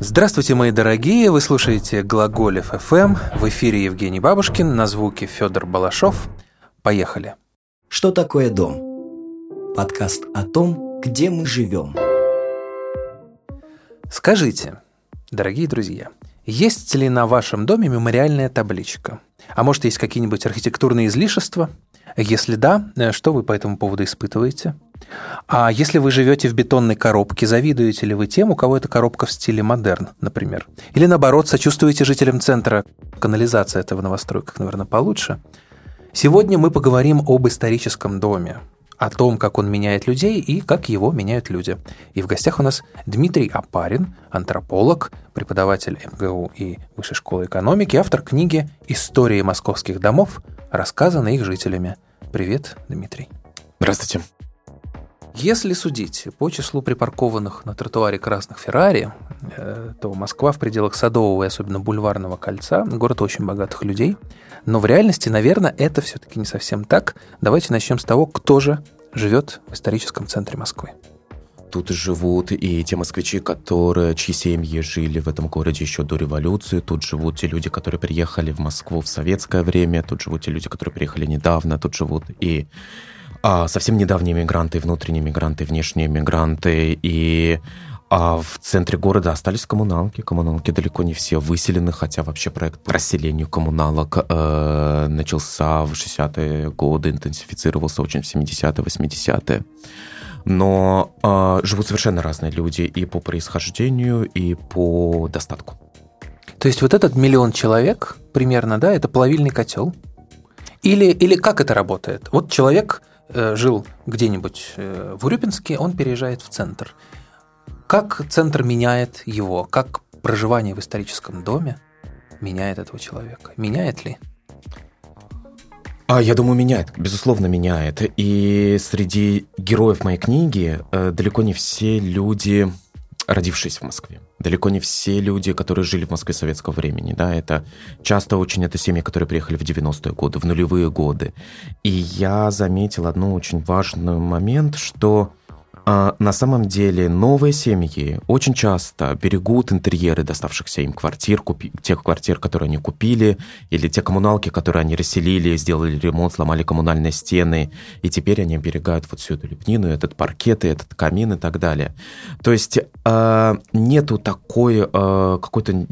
Здравствуйте, мои дорогие! Вы слушаете Глаголев ФМ. В эфире Евгений Бабушкин, на звуке Федор Балашов. Поехали! Что такое дом? Подкаст о том, где мы живем. Скажите, дорогие друзья, есть ли на вашем доме мемориальная табличка? А может, есть какие-нибудь архитектурные излишества? Если да, э, что вы по этому поводу испытываете? А если вы живете в бетонной коробке, завидуете ли вы тем, у кого эта коробка в стиле модерн, например? Или наоборот, сочувствуете жителям центра? Канализация это в новостройках, наверное, получше. Сегодня мы поговорим об историческом доме, о том, как он меняет людей и как его меняют люди. И в гостях у нас Дмитрий Апарин, антрополог, преподаватель МГУ и Высшей школы экономики, автор книги «Истории московских домов», рассказанной их жителями. Привет, Дмитрий. Здравствуйте. Если судить по числу припаркованных на тротуаре красных Феррари, то Москва в пределах Садового и особенно Бульварного кольца – город очень богатых людей. Но в реальности, наверное, это все-таки не совсем так. Давайте начнем с того, кто же живет в историческом центре Москвы. Тут живут и те москвичи, которые, чьи семьи жили в этом городе еще до революции. Тут живут те люди, которые приехали в Москву в советское время. Тут живут те люди, которые приехали недавно. Тут живут и а, совсем недавние мигранты, внутренние мигранты, внешние мигранты. И а в центре города остались коммуналки. Коммуналки далеко не все выселены, хотя вообще проект по расселению коммуналок э, начался в 60-е годы, интенсифицировался очень в 70-е, 80-е. Но э, живут совершенно разные люди и по происхождению, и по достатку. То есть вот этот миллион человек примерно, да, это плавильный котел? Или, или как это работает? Вот человек Э, жил где-нибудь э, в Урюпинске, он переезжает в центр. Как центр меняет его? Как проживание в историческом доме меняет этого человека? Меняет ли? А, я думаю, меняет, безусловно, меняет. И среди героев моей книги э, далеко не все люди родившись в Москве. Далеко не все люди, которые жили в Москве советского времени, да, это часто очень это семьи, которые приехали в 90-е годы, в нулевые годы. И я заметил одну очень важный момент, что а на самом деле новые семьи очень часто берегут интерьеры доставшихся им квартир, купи, тех квартир, которые они купили, или те коммуналки, которые они расселили, сделали ремонт, сломали коммунальные стены, и теперь они берегают вот всю эту лепнину, этот паркет, этот камин и так далее. То есть э, нету такой э, какой-то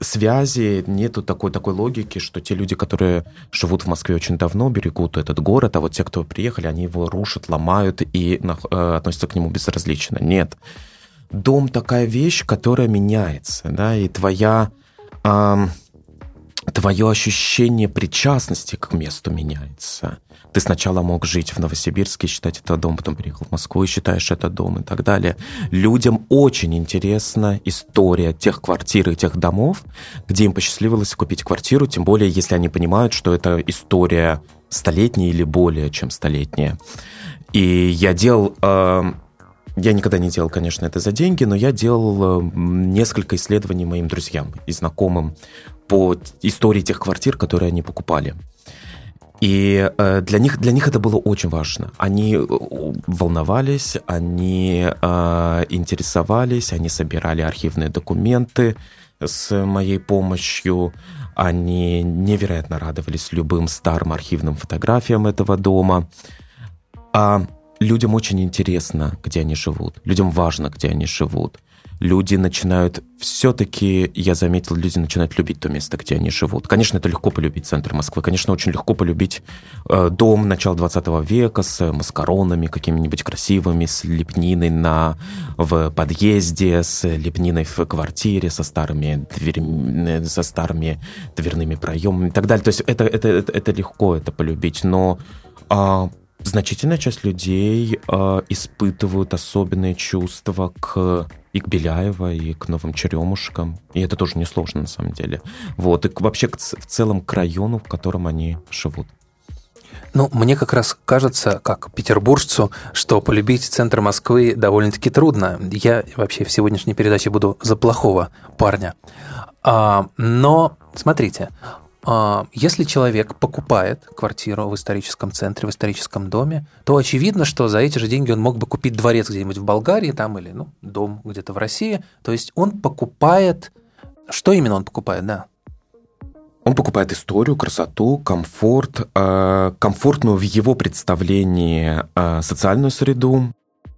связи, нету такой, такой логики, что те люди, которые живут в Москве очень давно, берегут этот город, а вот те, кто приехали, они его рушат, ломают и э, относятся к нему безразлично. Нет. Дом такая вещь, которая меняется, да, и твоя... Э, твое ощущение причастности к месту меняется. Ты сначала мог жить в Новосибирске, считать это дом, потом переехал в Москву и считаешь это дом и так далее. Людям очень интересна история тех квартир и тех домов, где им посчастливилось купить квартиру, тем более, если они понимают, что это история столетняя или более чем столетняя. И я делал... Э, я никогда не делал, конечно, это за деньги, но я делал э, несколько исследований моим друзьям и знакомым по истории тех квартир, которые они покупали. И э, для них, для них это было очень важно. Они волновались, они интересовались, они собирали архивные документы с моей помощью. Они невероятно радовались любым старым архивным фотографиям этого дома. А людям очень интересно, где они живут. Людям важно, где они живут. Люди начинают, все-таки, я заметил, люди начинают любить то место, где они живут. Конечно, это легко полюбить центр Москвы. Конечно, очень легко полюбить э, дом начала 20 века с маскаронами какими-нибудь красивыми, с лепниной на, в подъезде, с лепниной в квартире, со старыми, дверями, со старыми дверными проемами и так далее. То есть это, это, это, это легко это полюбить, но а, значительная часть людей э, испытывают особенные чувства к и к Беляева, и к Новым Черемушкам. И это тоже несложно на самом деле. Вот, и к, вообще к, в целом к району, в котором они живут. Ну, мне как раз кажется, как петербуржцу, что полюбить центр Москвы довольно-таки трудно. Я вообще в сегодняшней передаче буду за плохого парня. А, но, смотрите, если человек покупает квартиру в историческом центре, в историческом доме, то очевидно, что за эти же деньги он мог бы купить дворец где-нибудь в Болгарии там, или ну, дом где-то в России. То есть он покупает... Что именно он покупает, да? Он покупает историю, красоту, комфорт, э, комфортную в его представлении э, социальную среду.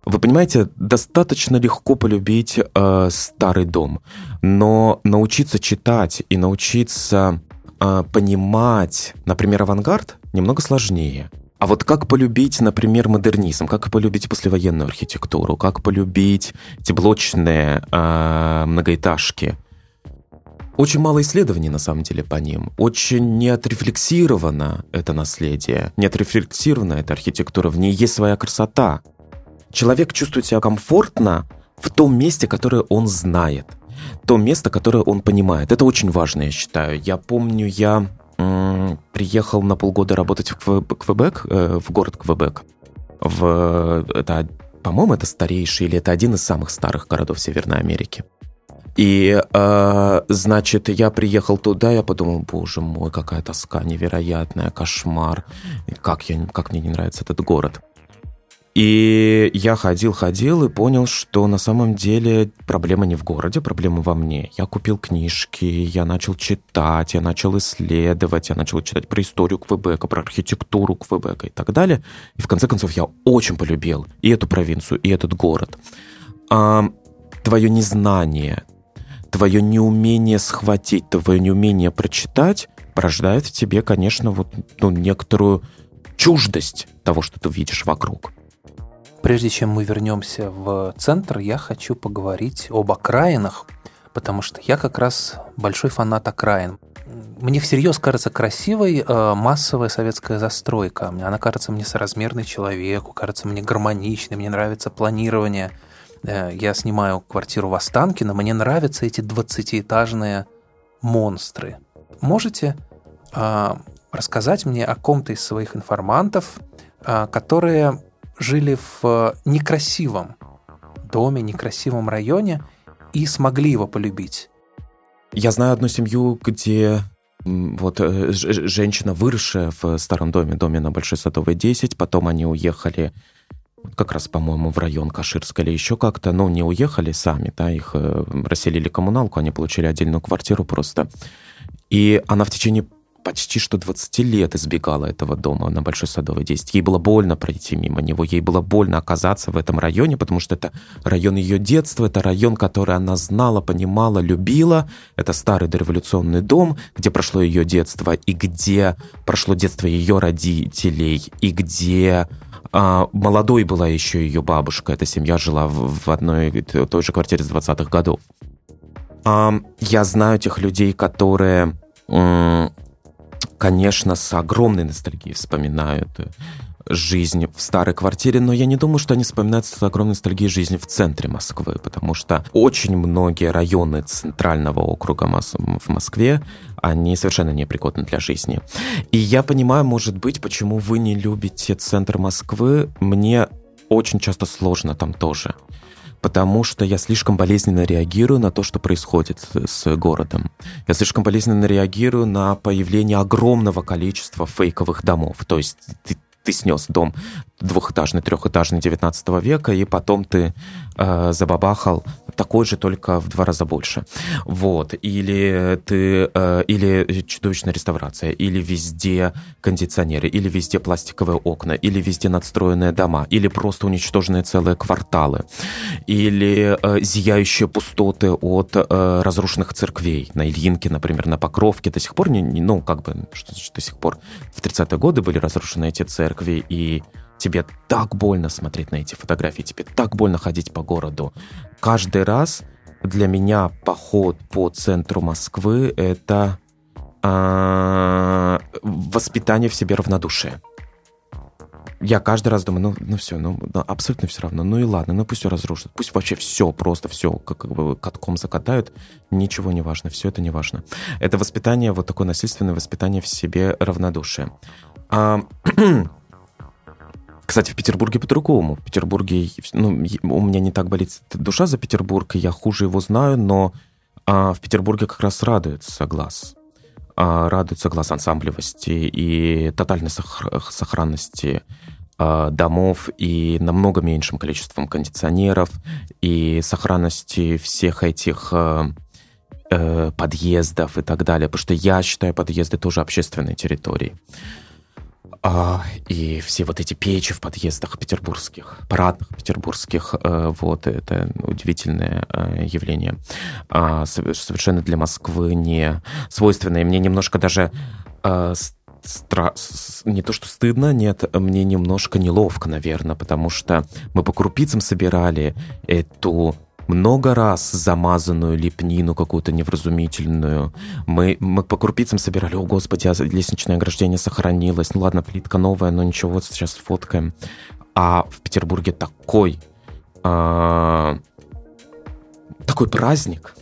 Вы понимаете, достаточно легко полюбить э, старый дом, но научиться читать и научиться понимать, например, авангард немного сложнее. А вот как полюбить, например, модернизм, как полюбить послевоенную архитектуру, как полюбить эти блочные э, многоэтажки, очень мало исследований, на самом деле, по ним. Очень не отрефлексировано это наследие, не отрефлексирована эта архитектура. В ней есть своя красота. Человек чувствует себя комфортно в том месте, которое он знает. То место, которое он понимает. Это очень важно, я считаю. Я помню, я приехал на полгода работать в Квебек, э, в город Квебек. В, это, по-моему, это старейший или это один из самых старых городов Северной Америки. И, э, значит, я приехал туда, я подумал, боже мой, какая тоска невероятная, кошмар. Как, я, как мне не нравится этот город. И я ходил-ходил и понял, что на самом деле проблема не в городе, проблема во мне. Я купил книжки, я начал читать, я начал исследовать, я начал читать про историю Квебека, про архитектуру Квебека и так далее. И в конце концов я очень полюбил и эту провинцию, и этот город. А, твое незнание, твое неумение схватить, твое неумение прочитать порождает в тебе, конечно, вот ну, некоторую чуждость того, что ты видишь вокруг. Прежде чем мы вернемся в центр, я хочу поговорить об окраинах, потому что я как раз большой фанат окраин. Мне всерьез кажется красивой э, массовая советская застройка. Она кажется мне соразмерной человеку, кажется мне гармоничной, мне нравится планирование – Э, я снимаю квартиру в Останкино, мне нравятся эти 20-этажные монстры. Можете э, рассказать мне о ком-то из своих информантов, э, которые жили в некрасивом доме, некрасивом районе и смогли его полюбить? Я знаю одну семью, где вот э, женщина, выросшая в старом доме, доме на Большой Садовой 10, потом они уехали как раз, по-моему, в район Каширска или еще как-то, но не уехали сами, да, их э, расселили коммуналку, они получили отдельную квартиру просто. И она в течение почти что 20 лет избегала этого дома на Большой Садовой 10. Ей было больно пройти мимо него, ей было больно оказаться в этом районе, потому что это район ее детства, это район, который она знала, понимала, любила. Это старый дореволюционный дом, где прошло ее детство, и где прошло детство ее родителей, и где а, молодой была еще ее бабушка. Эта семья жила в, в одной той же квартире с 20-х годов. А, я знаю тех людей, которые, конечно, с огромной ностальгией вспоминают жизнь в старой квартире, но я не думаю, что они вспоминают с огромной ностальгией жизнь в центре Москвы, потому что очень многие районы центрального округа в Москве, они совершенно непригодны для жизни. И я понимаю, может быть, почему вы не любите центр Москвы. Мне очень часто сложно там тоже потому что я слишком болезненно реагирую на то, что происходит с городом. Я слишком болезненно реагирую на появление огромного количества фейковых домов. То есть ты, ты снес дом двухэтажный, трехэтажный 19 века, и потом ты э, забабахал такой же, только в два раза больше. Вот. Или ты, э, или чудовищная реставрация, или везде кондиционеры, или везде пластиковые окна, или везде надстроенные дома, или просто уничтоженные целые кварталы, или э, зияющие пустоты от э, разрушенных церквей. На Ильинке, например, на Покровке до сих пор, не, ну, как бы, что значит до сих пор, в 30-е годы были разрушены эти церкви, и Тебе так больно смотреть на эти фотографии, тебе так больно ходить по городу. Каждый раз для меня поход по центру Москвы — это э, воспитание в себе равнодушия. Я каждый раз думаю, ну, ну все, ну, ну абсолютно все равно, ну и ладно, ну пусть все разрушат, пусть вообще все, просто все как, как бы катком закатают, ничего не важно, все это не важно. Это воспитание, вот такое насильственное воспитание в себе равнодушия. А, Кстати, в Петербурге по-другому. В Петербурге, ну, у меня не так болит душа за Петербург, я хуже его знаю, но а, в Петербурге как раз радуется глаз. а, радуется глаз ансамблевости и тотальной сохранности а, домов и намного меньшим количеством кондиционеров и сохранности всех этих а, э, подъездов и так далее, потому что я считаю подъезды тоже общественной территорией. А, и все вот эти печи в подъездах петербургских, парадных петербургских, э, вот, это удивительное э, явление. А, совершенно для Москвы не свойственное. Мне немножко даже э, стра... не то что стыдно, нет, мне немножко неловко, наверное, потому что мы по крупицам собирали эту много раз замазанную лепнину какую-то невразумительную. Мы, мы по крупицам собирали, о господи, а лестничное ограждение сохранилось. Ну ладно, плитка новая, но ничего, вот сейчас фоткаем. А в Петербурге такой, э, такой праздник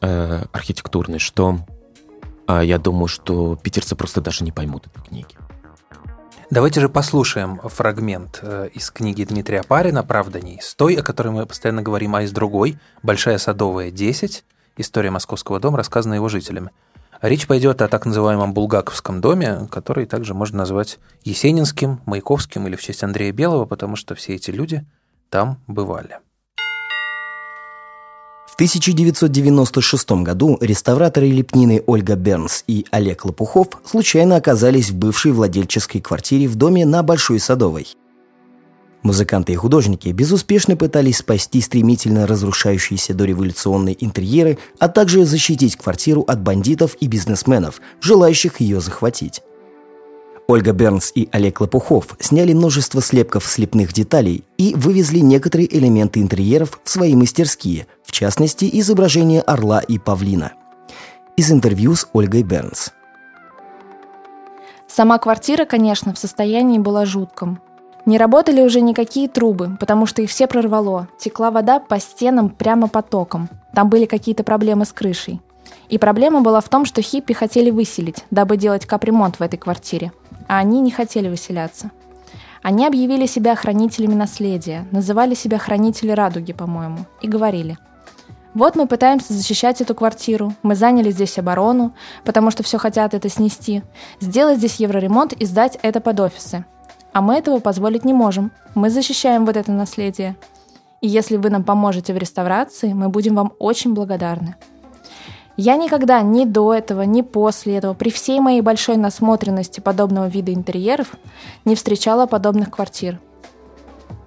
э, архитектурный, что э, я думаю, что питерцы просто даже не поймут этой книги. Давайте же послушаем фрагмент э, из книги Дмитрия Парина «Правда не из той», о которой мы постоянно говорим, а из другой «Большая садовая 10», история Московского дома, рассказанная его жителями. Речь пойдет о так называемом Булгаковском доме, который также можно назвать Есенинским, Маяковским или в честь Андрея Белого, потому что все эти люди там бывали. В 1996 году реставраторы лепнины Ольга Бернс и Олег Лопухов случайно оказались в бывшей владельческой квартире в доме на Большой Садовой. Музыканты и художники безуспешно пытались спасти стремительно разрушающиеся дореволюционные интерьеры, а также защитить квартиру от бандитов и бизнесменов, желающих ее захватить. Ольга Бернс и Олег Лопухов сняли множество слепков слепных деталей и вывезли некоторые элементы интерьеров в свои мастерские, в частности, изображение орла и павлина. Из интервью с Ольгой Бернс. Сама квартира, конечно, в состоянии была жутком. Не работали уже никакие трубы, потому что их все прорвало. Текла вода по стенам прямо потоком. Там были какие-то проблемы с крышей. И проблема была в том, что хиппи хотели выселить, дабы делать капремонт в этой квартире – а они не хотели выселяться. Они объявили себя хранителями наследия, называли себя хранители радуги, по-моему, и говорили – вот мы пытаемся защищать эту квартиру, мы заняли здесь оборону, потому что все хотят это снести, сделать здесь евроремонт и сдать это под офисы. А мы этого позволить не можем, мы защищаем вот это наследие. И если вы нам поможете в реставрации, мы будем вам очень благодарны. Я никогда ни до этого, ни после этого, при всей моей большой насмотренности подобного вида интерьеров, не встречала подобных квартир.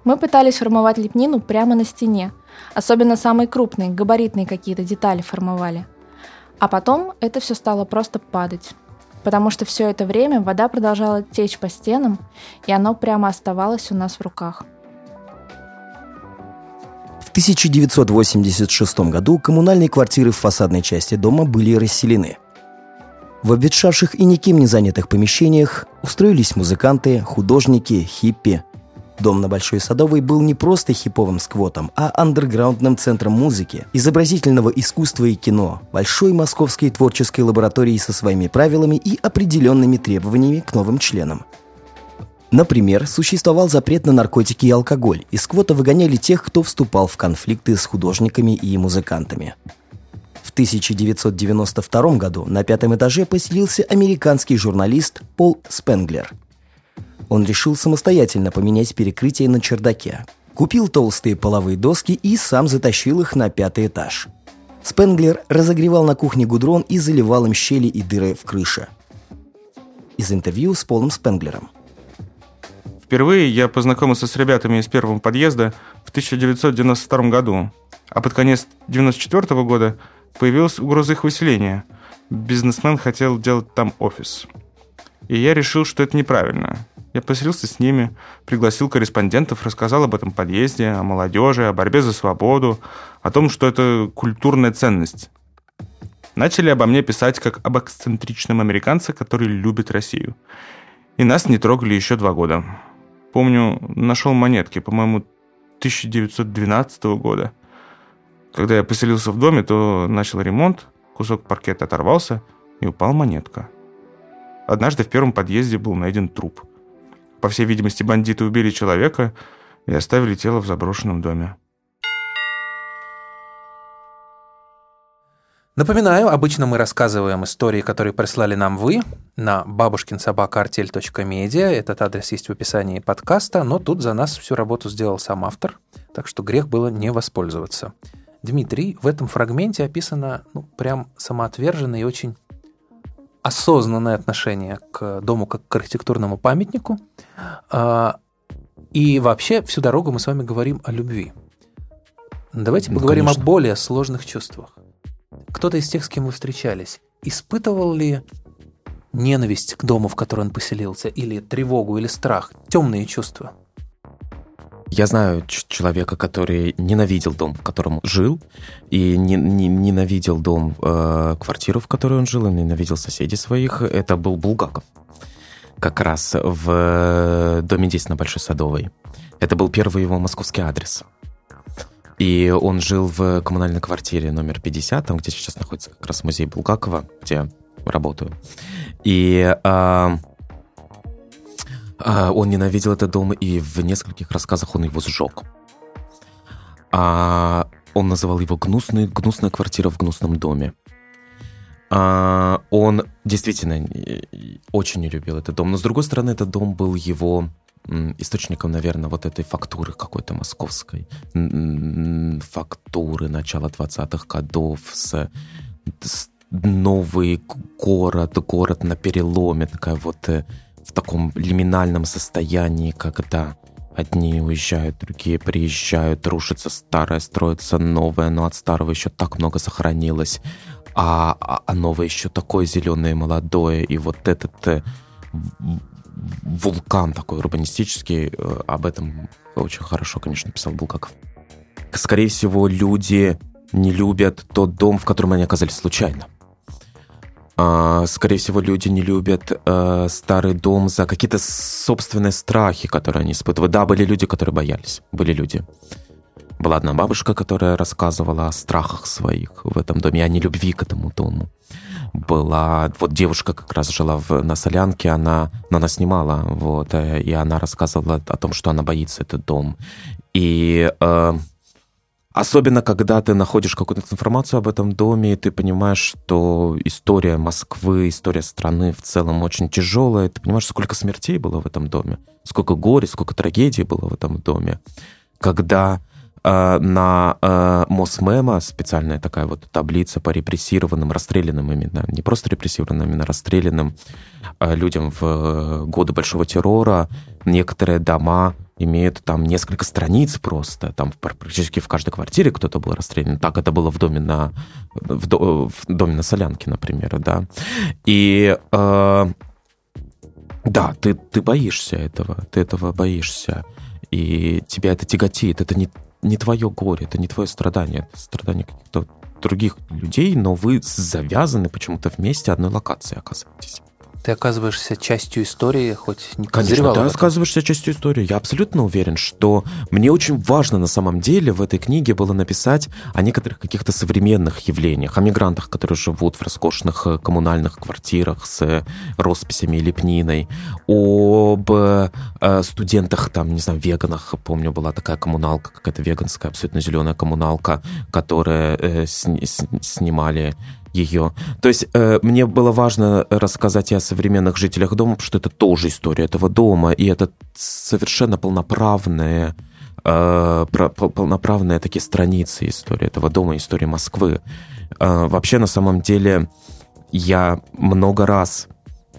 Мы пытались формовать лепнину прямо на стене, особенно самые крупные, габаритные какие-то детали формовали. А потом это все стало просто падать, потому что все это время вода продолжала течь по стенам, и оно прямо оставалось у нас в руках – 1986 году коммунальные квартиры в фасадной части дома были расселены. В обветшавших и никем не занятых помещениях устроились музыканты, художники, хиппи. Дом на Большой Садовой был не просто хиповым сквотом, а андерграундным центром музыки, изобразительного искусства и кино, большой московской творческой лабораторией со своими правилами и определенными требованиями к новым членам – Например, существовал запрет на наркотики и алкоголь, и сквота выгоняли тех, кто вступал в конфликты с художниками и музыкантами. В 1992 году на пятом этаже поселился американский журналист Пол Спенглер. Он решил самостоятельно поменять перекрытие на чердаке. Купил толстые половые доски и сам затащил их на пятый этаж. Спенглер разогревал на кухне гудрон и заливал им щели и дыры в крыше. Из интервью с Полом Спенглером – Впервые я познакомился с ребятами из первого подъезда в 1992 году, а под конец 1994 года появилась угроза их выселения. Бизнесмен хотел делать там офис. И я решил, что это неправильно. Я поселился с ними, пригласил корреспондентов, рассказал об этом подъезде, о молодежи, о борьбе за свободу, о том, что это культурная ценность. Начали обо мне писать как об эксцентричном американце, который любит Россию. И нас не трогали еще два года. Помню, нашел монетки, по-моему, 1912 года. Когда я поселился в доме, то начал ремонт, кусок паркета оторвался, и упал монетка. Однажды в первом подъезде был найден труп. По всей видимости, бандиты убили человека и оставили тело в заброшенном доме. Напоминаю, обычно мы рассказываем истории, которые прислали нам вы на бабушкинсобакартель.медиа. Этот адрес есть в описании подкаста, но тут за нас всю работу сделал сам автор, так что грех было не воспользоваться. Дмитрий, в этом фрагменте описано ну, прям самоотверженное и очень осознанное отношение к дому как к архитектурному памятнику. А, и вообще всю дорогу мы с вами говорим о любви. Давайте ну, поговорим конечно. о более сложных чувствах кто-то из тех, с кем вы встречались, испытывал ли ненависть к дому, в который он поселился, или тревогу, или страх, темные чувства? Я знаю человека, который ненавидел дом, в котором жил, и не, не, ненавидел дом, э, квартиру, в которой он жил, и ненавидел соседей своих. Это был Булгаков. Как раз в э, доме 10 на Большой Садовой. Это был первый его московский адрес. И он жил в коммунальной квартире номер 50, там, где сейчас находится как раз музей Булгакова, где работаю. И а, а, он ненавидел этот дом, и в нескольких рассказах он его сжег. А, он называл его гнусный, «Гнусная квартира в гнусном доме». А, он действительно очень не любил этот дом. Но, с другой стороны, этот дом был его источником, наверное, вот этой фактуры какой-то московской, фактуры начала 20-х годов с, с новый город, город на переломе, такая вот э, в таком лиминальном состоянии, когда одни уезжают, другие приезжают, рушится старое, строится новое, но от старого еще так много сохранилось, а, а, а новое еще такое зеленое и молодое, и вот этот э, вулкан такой урбанистический. Э, об этом очень хорошо, конечно, писал Булгаков. Скорее всего, люди не любят тот дом, в котором они оказались случайно. А, скорее всего, люди не любят э, старый дом за какие-то собственные страхи, которые они испытывают. Да, были люди, которые боялись. Были люди. Была одна бабушка, которая рассказывала о страхах своих в этом доме, о нелюбви к этому дому была... Вот девушка как раз жила в, на Солянке, она, но она снимала, вот, э, и она рассказывала о том, что она боится этот дом. И э, особенно, когда ты находишь какую-то информацию об этом доме, и ты понимаешь, что история Москвы, история страны в целом очень тяжелая, ты понимаешь, сколько смертей было в этом доме, сколько горя, сколько трагедий было в этом доме. Когда на э, Мосмема специальная такая вот таблица по репрессированным, расстрелянным именно, не просто репрессированным, именно расстрелянным э, людям в годы Большого террора. Некоторые дома имеют там несколько страниц просто, там практически в каждой квартире кто-то был расстрелян. Так это было в доме на, в, до, в доме на Солянке, например, да. И э, да, ты, ты боишься этого, ты этого боишься, и тебя это тяготит. Это не не твое горе, это не твое страдание, это страдание каких-то других людей, но вы завязаны почему-то вместе одной локации оказываетесь ты оказываешься частью истории, хоть не Конечно, ты оказываешься частью истории. Я абсолютно уверен, что мне очень важно на самом деле в этой книге было написать о некоторых каких-то современных явлениях, о мигрантах, которые живут в роскошных э, коммунальных квартирах с э, росписями и лепниной, об э, студентах, там, не знаю, веганах. Помню, была такая коммуналка, какая-то веганская, абсолютно зеленая коммуналка, которая сни снимали ее. То есть э, мне было важно рассказать и о современных жителях дома, потому что это тоже история этого дома, и это совершенно полноправная э, полноправные такие страницы истории этого дома, истории Москвы. Э, вообще, на самом деле, я много раз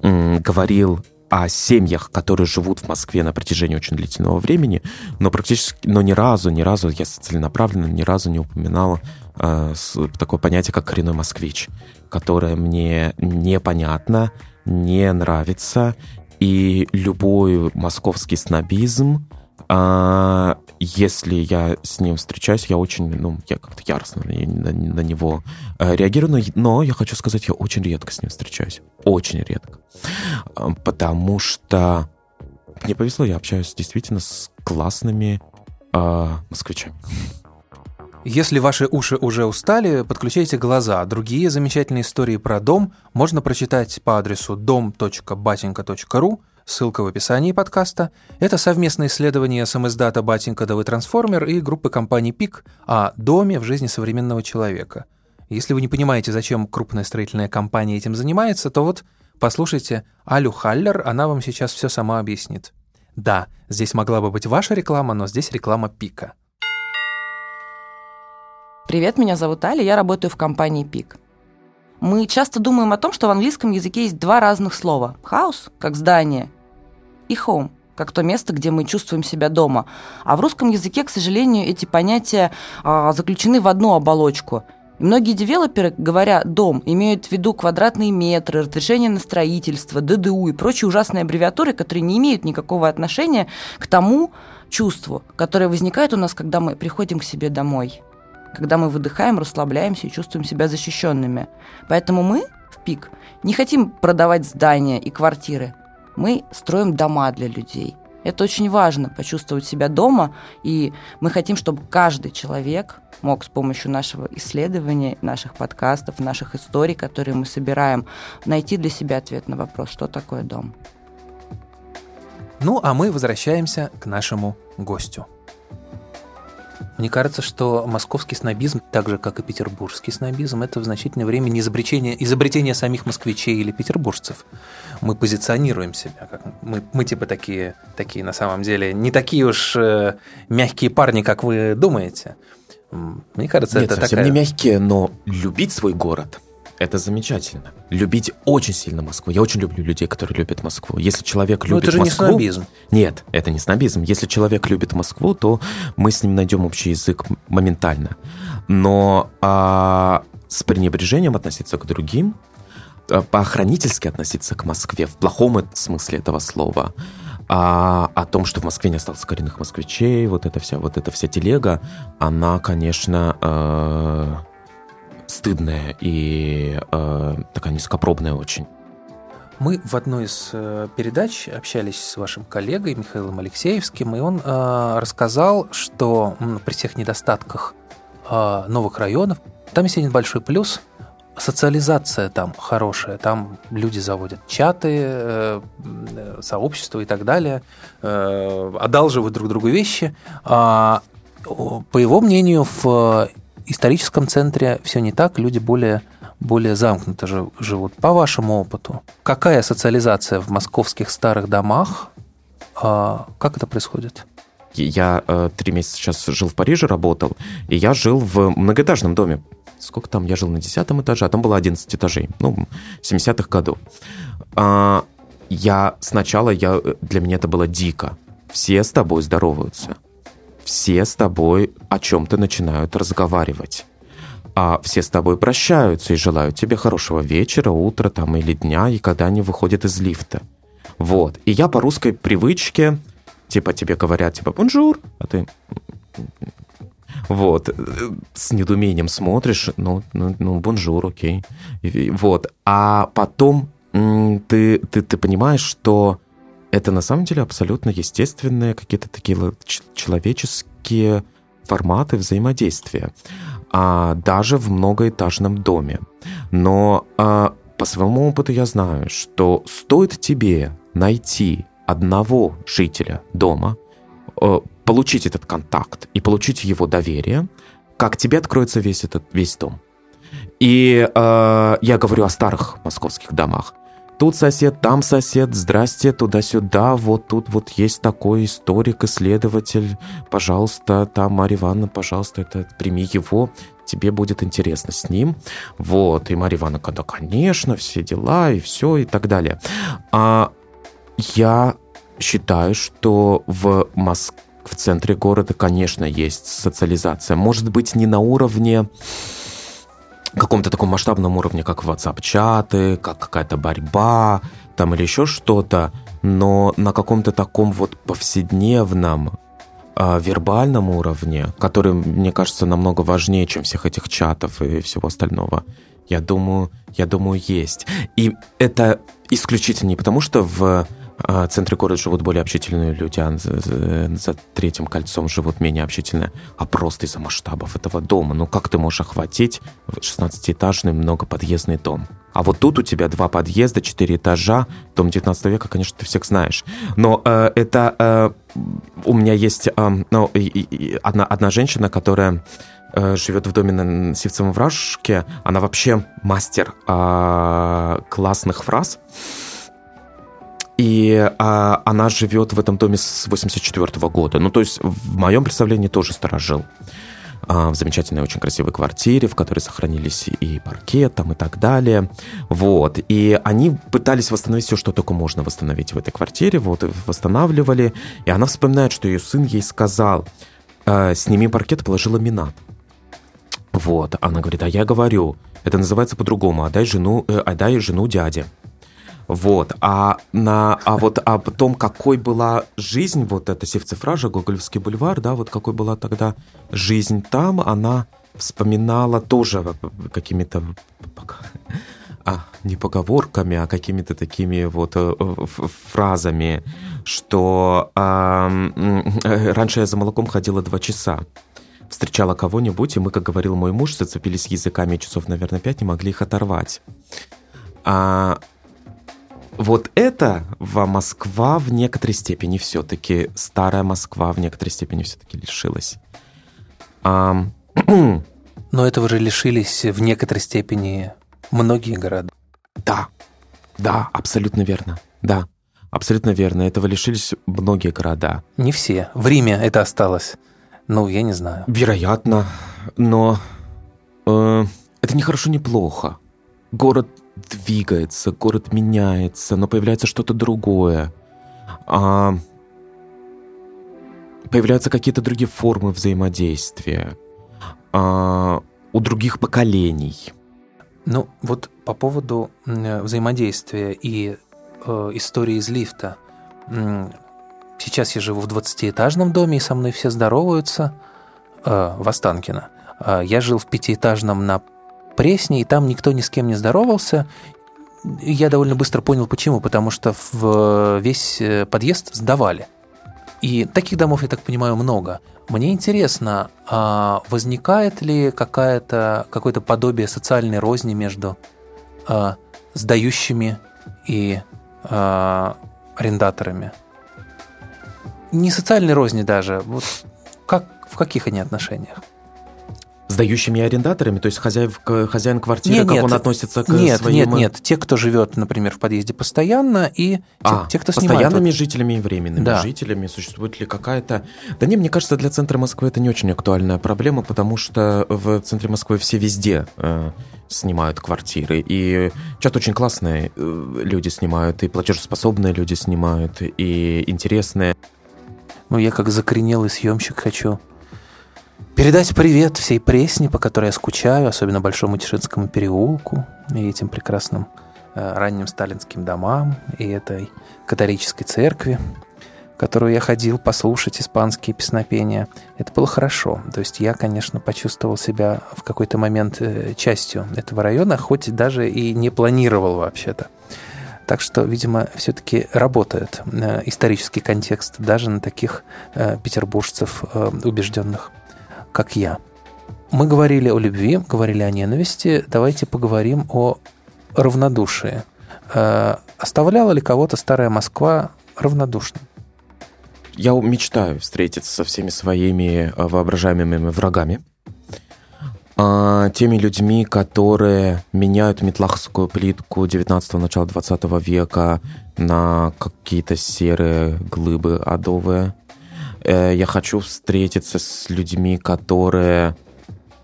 э, говорил о семьях, которые живут в Москве на протяжении очень длительного времени, но практически, но ни разу, ни разу я целенаправленно ни разу не упоминал э, такое понятие, как коренной москвич, которое мне непонятно, не нравится, и любой московский снобизм, а, если я с ним встречаюсь, я очень, ну, я как-то яростно на, на, на него э, реагирую, но, но я хочу сказать, я очень редко с ним встречаюсь. Очень редко. А, потому что мне повезло, я общаюсь действительно с классными э, москвичами. Если ваши уши уже устали, подключайте глаза. Другие замечательные истории про дом можно прочитать по адресу dom.batinka.ru, ссылка в описании подкаста. Это совместное исследование самоиздата «Батенька Давы Трансформер» и группы компаний «ПИК» о доме в жизни современного человека. Если вы не понимаете, зачем крупная строительная компания этим занимается, то вот послушайте Алю Халлер, она вам сейчас все сама объяснит. Да, здесь могла бы быть ваша реклама, но здесь реклама пика. Привет, меня зовут Аля, я работаю в компании Пик. Мы часто думаем о том, что в английском языке есть два разных слова. House, как здание, и home, как то место, где мы чувствуем себя дома. А в русском языке, к сожалению, эти понятия а, заключены в одну оболочку. Многие девелоперы, говоря «дом», имеют в виду квадратные метры, разрешение на строительство, ДДУ и прочие ужасные аббревиатуры, которые не имеют никакого отношения к тому чувству, которое возникает у нас, когда мы приходим к себе домой когда мы выдыхаем, расслабляемся и чувствуем себя защищенными. Поэтому мы в ПИК не хотим продавать здания и квартиры. Мы строим дома для людей. Это очень важно, почувствовать себя дома, и мы хотим, чтобы каждый человек мог с помощью нашего исследования, наших подкастов, наших историй, которые мы собираем, найти для себя ответ на вопрос, что такое дом. Ну, а мы возвращаемся к нашему гостю. Мне кажется, что московский снобизм, так же, как и петербургский снобизм, это в значительное время не изобретение, изобретение самих москвичей или петербуржцев. Мы позиционируем себя, как мы, мы типа такие, такие на самом деле, не такие уж э, мягкие парни, как вы думаете. Мне кажется, Нет, это совсем такая... не мягкие, но любить свой город – это замечательно. Любить очень сильно Москву. Я очень люблю людей, которые любят Москву. Если человек Ну, любит это же не Москву... снобизм. Нет, это не снобизм. Если человек любит Москву, то мы с ним найдем общий язык моментально. Но а, с пренебрежением относиться к другим, а, по-охранительски относиться к Москве, в плохом смысле этого слова, а, о том, что в Москве не осталось коренных москвичей, вот эта вся, вот эта вся телега, она, конечно, э, стыдная и э, такая низкопробная очень. Мы в одной из э, передач общались с вашим коллегой Михаилом Алексеевским, и он э, рассказал, что при всех недостатках э, новых районов там есть один большой плюс. Социализация там хорошая, там люди заводят чаты, э, сообщества и так далее, э, одалживают друг другу вещи. А, по его мнению, в историческом центре все не так, люди более, более замкнуто жи- живут. По вашему опыту, какая социализация в московских старых домах? А, как это происходит? Я э, три месяца сейчас жил в Париже, работал, и я жил в многоэтажном доме. Сколько там? Я жил на десятом этаже, а там было 11 этажей, ну, 70-х годов. А, я сначала, я, для меня это было дико. Все с тобой здороваются. Все с тобой о чем-то начинают разговаривать. А все с тобой прощаются и желают тебе хорошего вечера, утра там или дня, и когда они выходят из лифта. Вот. И я по русской привычке, типа тебе говорят, типа, bonjour, а ты... Вот, с недоумением смотришь, ну, ну, ну bonjour, окей. Вот, а потом ты, ты, ты понимаешь, что это на самом деле абсолютно естественные какие-то такие человеческие форматы взаимодействия, а, даже в многоэтажном доме. Но а, по своему опыту я знаю, что стоит тебе найти одного жителя дома, э, получить этот контакт и получить его доверие, как тебе откроется весь этот весь дом. И э, я говорю о старых московских домах. Тут сосед, там сосед, здрасте, туда-сюда, вот тут вот есть такой историк, исследователь, пожалуйста, там Марья Ивановна, пожалуйста, это, прими его, тебе будет интересно с ним. Вот, и Марья Ивановна, да, конечно, все дела, и все, и так далее. А я считаю, что в Моск... в центре города, конечно, есть социализация. Может быть, не на уровне каком-то таком масштабном уровне, как WhatsApp-чаты, как какая-то борьба, там или еще что-то, но на каком-то таком вот повседневном а, вербальном уровне, который, мне кажется, намного важнее, чем всех этих чатов и всего остального. Я думаю, я думаю, есть. И это исключительно не потому, что в а, центре города живут более общительные люди, а за, за- третьим кольцом живут менее общительные, а просто из-за масштабов этого дома. Ну как ты можешь охватить 16-этажный многоподъездный дом? А вот тут у тебя два подъезда, четыре этажа, дом 19 века, конечно, ты всех знаешь. Но э, это... э, у меня есть э, ну, и- и одна, одна женщина, которая э, живет в доме на Сивцевом вражке, она вообще мастер э, классных фраз. И э, она живет в этом доме с 84 года. Ну, то есть в моем представлении тоже сторожил. А, в замечательной, очень красивой квартире, в которой сохранились и паркет там и так далее. Вот. И они пытались восстановить все, что только можно восстановить в этой квартире. Вот, восстанавливали. И она вспоминает, что ее сын ей сказал, «Э, сними паркет, положи ламинат. Вот. Она говорит, а я говорю, это называется по-другому, отдай жену, э, отдай жену дяде. Вот. А, на, а вот о том, какой была жизнь, вот эта севцефража, Гоголевский бульвар, да, вот какой была тогда жизнь там, она вспоминала тоже какими-то а, не поговорками, а какими-то такими вот э, фразами, что а, раньше я за молоком ходила два часа встречала кого-нибудь, и мы, как говорил мой муж, зацепились языками часов, наверное, пять, не могли их оторвать. А, вот это в Москва в некоторой степени все-таки, старая Москва в некоторой степени все-таки лишилась. А... Но этого же лишились в некоторой степени многие города. Да, да, абсолютно верно. Да, абсолютно верно. Этого лишились многие города. Не все. В Риме это осталось. Ну, я не знаю. Вероятно, но э, это не хорошо, не плохо. Город двигается, город меняется, но появляется что-то другое. А, появляются какие-то другие формы взаимодействия а, у других поколений. Ну, вот по поводу взаимодействия и э, истории из лифта. Сейчас я живу в 20-этажном доме, и со мной все здороваются э, в Останкино. Э, я жил в пятиэтажном на Пресне, и там никто ни с кем не здоровался. Я довольно быстро понял, почему. Потому что в весь э, подъезд сдавали. И таких домов, я так понимаю, много. Мне интересно, а возникает ли какая-то, какое-то подобие социальной розни между а, сдающими и а, арендаторами? Не социальной розни даже. Вот как, в каких они отношениях? Сдающими арендаторами, то есть хозяин, хозяин квартиры, нет, как нет, он относится к нет, своим... Нет, нет, те, кто живет, например, в подъезде постоянно, и а, те, кто снимает. постоянными жителями и временными да. жителями существует ли какая-то... Да не, мне кажется, для центра Москвы это не очень актуальная проблема, потому что в центре Москвы все везде э, снимают квартиры, и часто очень классные э, люди снимают, и платежеспособные люди снимают, и интересные. Ну, я как закоренелый съемщик хочу Передать привет всей Пресне, по которой я скучаю, особенно Большому Тишинскому переулку и этим прекрасным э, ранним сталинским домам и этой католической церкви, в которую я ходил послушать испанские песнопения. Это было хорошо. То есть я, конечно, почувствовал себя в какой-то момент э, частью этого района, хоть даже и не планировал вообще-то. Так что, видимо, все-таки работает э, исторический контекст даже на таких э, петербуржцев убежденных как я. Мы говорили о любви, говорили о ненависти. Давайте поговорим о равнодушии. Э, оставляла ли кого-то старая Москва равнодушным? Я мечтаю встретиться со всеми своими э, воображаемыми врагами. А, теми людьми, которые меняют метлахскую плитку 19-го, начала 20 века на какие-то серые глыбы адовые. Э, я хочу встретиться с людьми, которые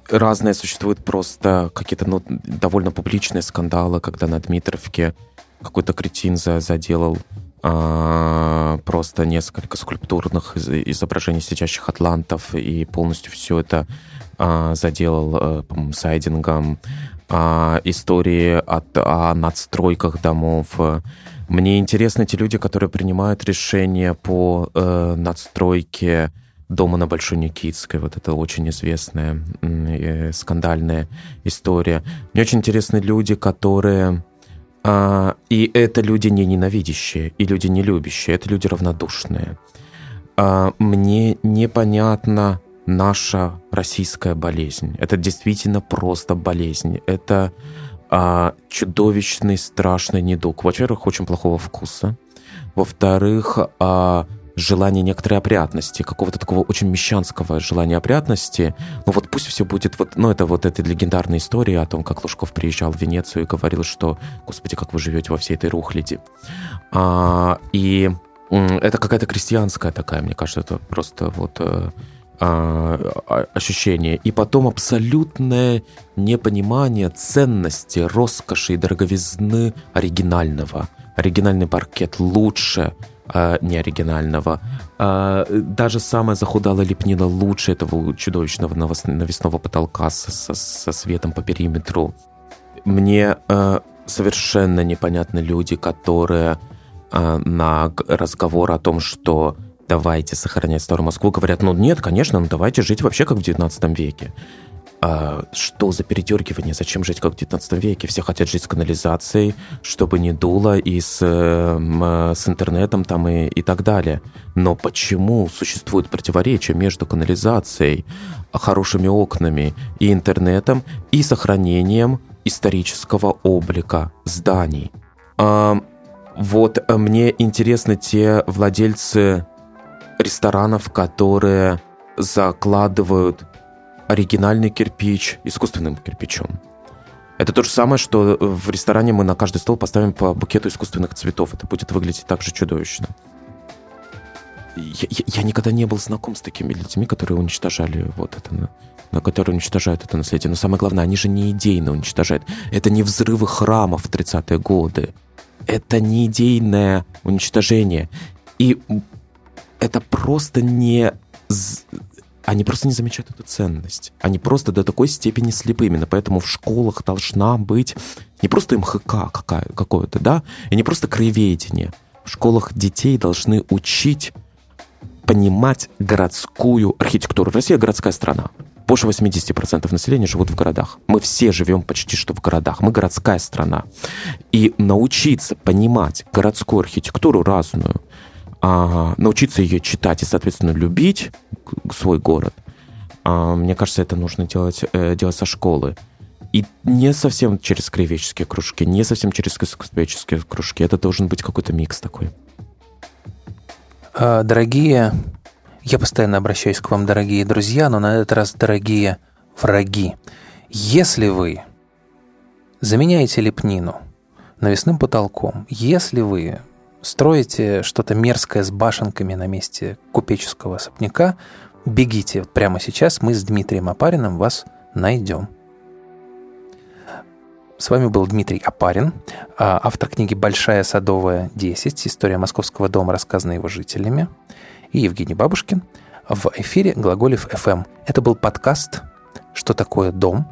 разные существуют просто какие-то ну, довольно публичные скандалы, когда на Дмитровке какой-то кретин заделал а, просто несколько скульптурных изображений сидящих атлантов и полностью все это а, заделал, а, по-моему, сайдингом. А, истории от, о надстройках домов, мне интересны те люди, которые принимают решения по э, надстройке дома на Большой Никитской. Вот это очень известная э, скандальная история. Мне очень интересны люди, которые... Э, и это люди не ненавидящие, и люди не любящие, это люди равнодушные. Э, мне непонятна наша российская болезнь. Это действительно просто болезнь. Это а, чудовищный, страшный недуг. Во-первых, очень плохого вкуса. Во-вторых, а, желание некоторой опрятности, какого-то такого очень мещанского желания опрятности. Ну вот пусть все будет вот, ну это вот эта легендарная история о том, как Лужков приезжал в Венецию и говорил, что, господи, как вы живете во всей этой рухляди. А, и это какая-то крестьянская такая, мне кажется, это просто вот э, а, ощущение. И потом абсолютное непонимание ценности, роскоши и дороговизны оригинального. Оригинальный паркет лучше а, неоригинального. А, даже самая захудалая лепнина лучше этого чудовищного навесного потолка со, со, со светом по периметру. Мне а, совершенно непонятны люди, которые а, на разговор о том, что давайте сохранять старую Москву, говорят, ну нет, конечно, ну давайте жить вообще как в 19 веке. А что за передергивание? Зачем жить как в 19 веке? Все хотят жить с канализацией, чтобы не дуло, и с, э, с интернетом там и, и так далее. Но почему существует противоречие между канализацией, хорошими окнами и интернетом и сохранением исторического облика зданий? А, вот э, мне интересны те владельцы ресторанов, которые закладывают оригинальный кирпич искусственным кирпичом. Это то же самое, что в ресторане мы на каждый стол поставим по букету искусственных цветов. Это будет выглядеть так же чудовищно. Я, я, я никогда не был знаком с такими людьми, которые уничтожали вот это, на которые уничтожают это наследие. Но самое главное, они же не идейно уничтожают. Это не взрывы храмов в 30-е годы. Это не идейное уничтожение. И это просто не... Они просто не замечают эту ценность. Они просто до такой степени слепы. Именно поэтому в школах должна быть не просто МХК какая, какое-то, да, и не просто краеведение. В школах детей должны учить понимать городскую архитектуру. Россия городская страна. Больше 80% населения живут в городах. Мы все живем почти что в городах. Мы городская страна. И научиться понимать городскую архитектуру разную, а, научиться ее читать и, соответственно, любить свой город, а, мне кажется, это нужно делать, э, делать со школы. И не совсем через краеведческие кружки, не совсем через искусствоведческие кружки. Это должен быть какой-то микс такой. А, дорогие, я постоянно обращаюсь к вам, дорогие друзья, но на этот раз дорогие враги. Если вы заменяете лепнину навесным потолком, если вы строите что-то мерзкое с башенками на месте купеческого особняка, бегите прямо сейчас, мы с Дмитрием Апариным вас найдем. С вами был Дмитрий Апарин, а, автор книги «Большая садовая 10. История московского дома, рассказанная его жителями», и Евгений Бабушкин в эфире Глаголев FM. Это был подкаст «Что такое дом?»,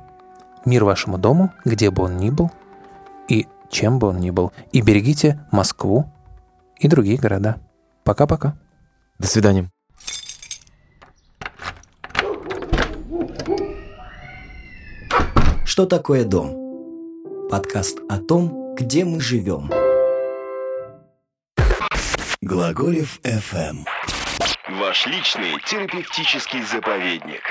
«Мир вашему дому», где бы он ни был и чем бы он ни был. И берегите Москву, и другие города. Пока-пока. До свидания. Что такое дом? Подкаст о том, где мы живем. Глаголев FM. Ваш личный терапевтический заповедник.